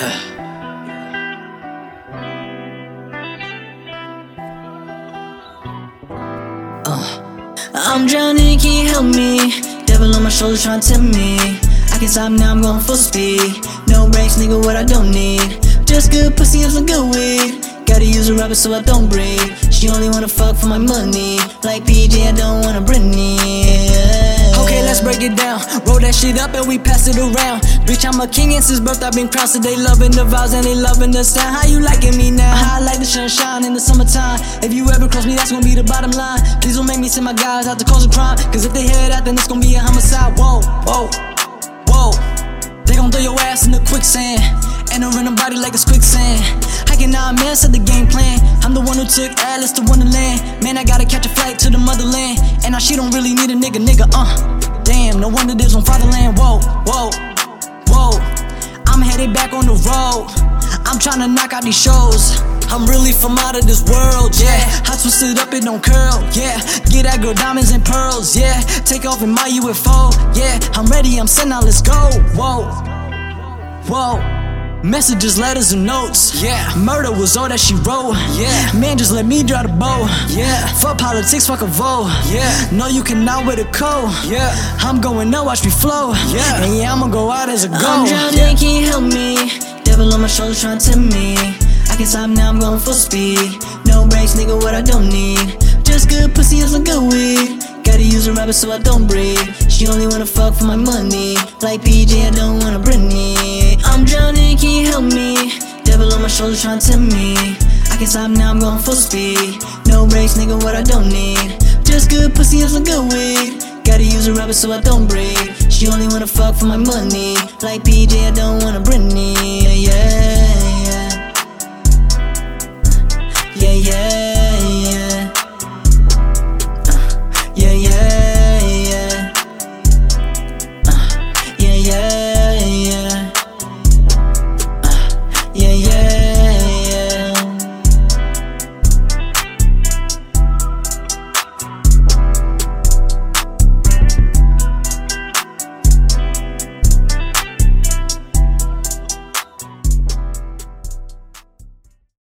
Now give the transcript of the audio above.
Yeah. Uh. I'm drowning, can you help me? Devil on my shoulder trying to tempt me. I can stop now, I'm going full speed. No brakes, nigga, what I don't need. Just good pussy and some good weed. Gotta use a rubber so I don't breathe. She only wanna fuck for my money. Like PJ, I don't wanna Britney. Let's break it down. Roll that shit up and we pass it around. Bitch, I'm a king and since birth I've been crowned. So they loving the vibes and they loving the sound. How you liking me now? How I like the sunshine in the summertime. If you ever cross me, that's gonna be the bottom line. Please don't make me send my guys out to cause a crime. Cause if they hear that, then it's gonna be a homicide. Whoa, whoa, whoa. They gon' throw your ass in the quicksand. And a body like it's quicksand. I cannot mess up the game plan. I'm the one who took Alice to Wonderland. Man, I gotta catch a flight to the motherland. And now she don't really need a nigga, nigga, uh. Damn, no wonder this on fatherland. Whoa, whoa, whoa. I'm headed back on the road. I'm tryna knock out these shows. I'm really from out of this world, yeah. I twist it up, it don't curl, yeah. Get that girl diamonds and pearls, yeah. Take off in my UFO, yeah. I'm ready, I'm set now, let's go. Whoa, whoa. Messages, letters, and notes. Yeah. Murder was all that she wrote. Yeah. Man, just let me draw the bow. Yeah. Fuck politics, fuck a vote. Yeah. No, you cannot with a code. Yeah. I'm going up, watch me flow. Yeah. And yeah, I'ma go out as a go. I'm drowning, Yeah. can you help me? Devil on my shoulder trying to tempt me. I can't stop now, I'm going full speed. No brakes, nigga, what I don't need. Just good pussy and some good weed. Gotta use a rubber so I don't breathe. She only wanna fuck for my money. Like PJ, I don't wanna Britney. Devil on my shoulder trying to tempt me. I can't stop now, I'm going full speed. No brakes, nigga, what I don't need. Just good pussy and some good weed. Gotta use a rubber so I don't breathe. She only wanna fuck for my money. Like PJ, I don't wanna Britney.